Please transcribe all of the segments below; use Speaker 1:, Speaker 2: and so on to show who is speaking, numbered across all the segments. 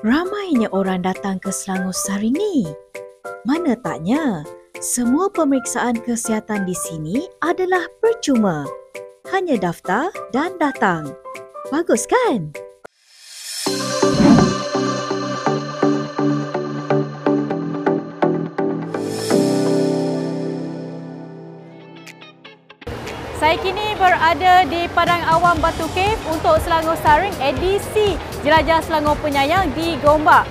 Speaker 1: Ramainya orang datang ke Selangor Saring ni. Mana taknya, semua pemeriksaan kesihatan di sini adalah percuma. Hanya daftar dan datang. Bagus kan?
Speaker 2: Saya kini berada di Padang Awam Batu Cave untuk Selangor Saring edisi Jelajah Selangor Penyayang di Gombak.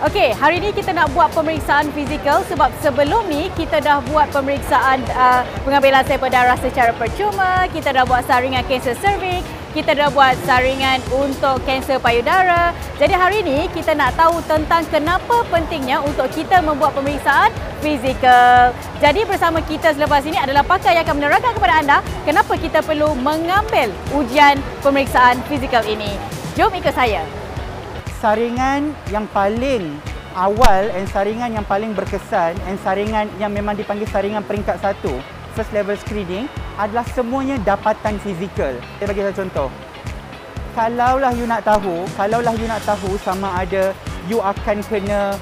Speaker 2: Okey, hari ini kita nak buat pemeriksaan fizikal sebab sebelum ni kita dah buat pemeriksaan uh, pengambilan sampel darah secara percuma, kita dah buat saringan kanser cervix, kita dah buat saringan untuk kanser payudara. Jadi hari ini kita nak tahu tentang kenapa pentingnya untuk kita membuat pemeriksaan fizikal. Jadi bersama kita selepas ini adalah pakar yang akan menerangkan kepada anda kenapa kita perlu mengambil ujian pemeriksaan fizikal ini. Jom ikut saya.
Speaker 3: Saringan yang paling awal dan saringan yang paling berkesan dan saringan yang memang dipanggil saringan peringkat satu first level screening adalah semuanya dapatan fizikal. Saya bagi satu contoh. Kalaulah you nak tahu, kalaulah you nak tahu sama ada you akan kena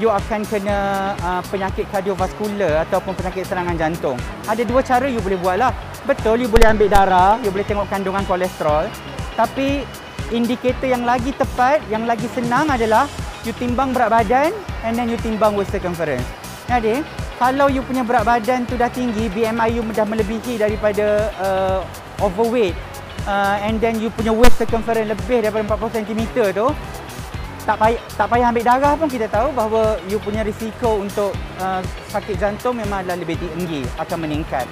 Speaker 3: you akan kena uh, penyakit kardiovaskular ataupun penyakit serangan jantung. Ada dua cara you boleh buat lah. Betul, you boleh ambil darah, you boleh tengok kandungan kolesterol. Tapi indikator yang lagi tepat, yang lagi senang adalah you timbang berat badan and then you timbang waist circumference. Jadi, kalau you punya berat badan tu dah tinggi, BMI you dah melebihi daripada uh, overweight uh, and then you punya waist circumference lebih daripada 40 cm tu, tak payah, tak payah ambil darah pun kita tahu bahawa you punya risiko untuk uh, sakit jantung memang adalah lebih tinggi, akan meningkat.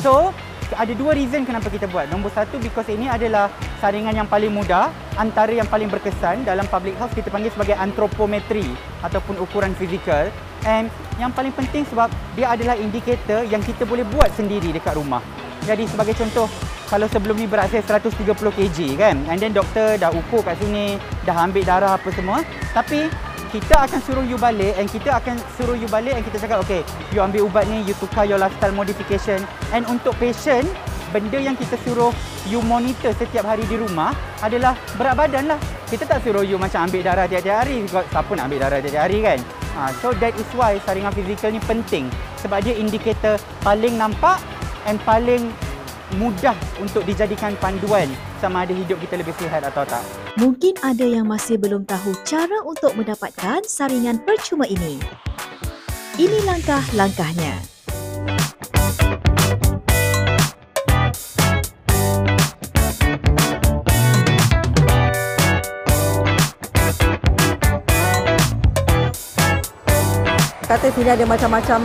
Speaker 3: So, ada dua reason kenapa kita buat. Nombor satu, because ini adalah saringan yang paling mudah, antara yang paling berkesan dalam public health kita panggil sebagai antropometri ataupun ukuran fizikal. And yang paling penting sebab dia adalah indikator yang kita boleh buat sendiri dekat rumah. Jadi sebagai contoh, kalau sebelum ni berat saya 130 kg kan, and then doktor dah ukur kat sini, dah ambil darah apa semua, tapi kita akan suruh you balik and kita akan suruh you balik and kita cakap okay, you ambil ubat ni, you tukar your lifestyle modification and untuk patient, benda yang kita suruh you monitor setiap hari di rumah adalah berat badan lah. Kita tak suruh you macam ambil darah tiap-tiap hari. Siapa nak ambil darah tiap-tiap hari kan? Ha, so that is why saringan fizikal ni penting sebab dia indikator paling nampak and paling mudah untuk dijadikan panduan sama ada hidup kita lebih sihat atau tak.
Speaker 1: Mungkin ada yang masih belum tahu cara untuk mendapatkan saringan percuma ini. Ini langkah-langkahnya.
Speaker 4: kata sini ada macam-macam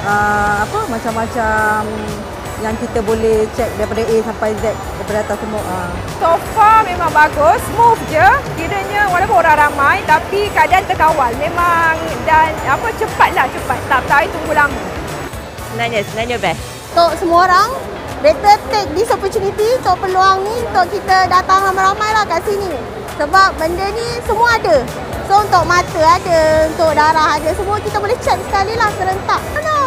Speaker 4: uh, apa macam-macam yang kita boleh check daripada A sampai Z daripada atas semua. Uh.
Speaker 5: So far memang bagus, smooth je. Kiranya walaupun orang ramai tapi keadaan terkawal. Memang dan apa cepatlah cepat. Tak tak tunggu lama.
Speaker 6: Sebenarnya sebenarnya best.
Speaker 7: Untuk semua orang better take this opportunity untuk peluang ni untuk kita datang ramai-ramai lah kat sini. Sebab benda ni semua ada. So untuk mata ada, untuk darah ada, semua kita boleh check sekali lah serentak. No.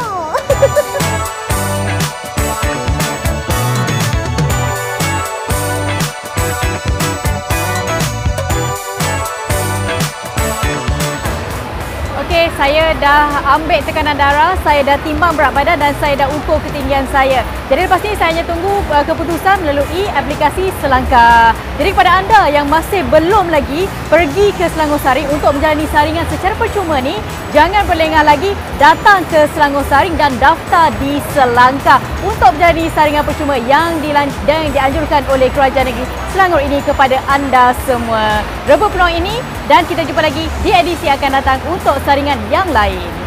Speaker 2: Saya dah ambil tekanan darah, saya dah timbang berat badan dan saya dah ukur ketinggian saya. Jadi lepas ni saya hanya tunggu uh, keputusan melalui aplikasi Selangkah. Jadi kepada anda yang masih belum lagi pergi ke Selangor Saring untuk menjalani saringan secara percuma ni, jangan berlengah lagi, datang ke Selangor Saring dan daftar di Selangkah untuk menjalani saringan percuma yang, dilan- yang dianjurkan oleh Kerajaan Negeri Selangor ini kepada anda semua. Rebut peluang ini dan kita jumpa lagi di edisi akan datang untuk saringan yang lain.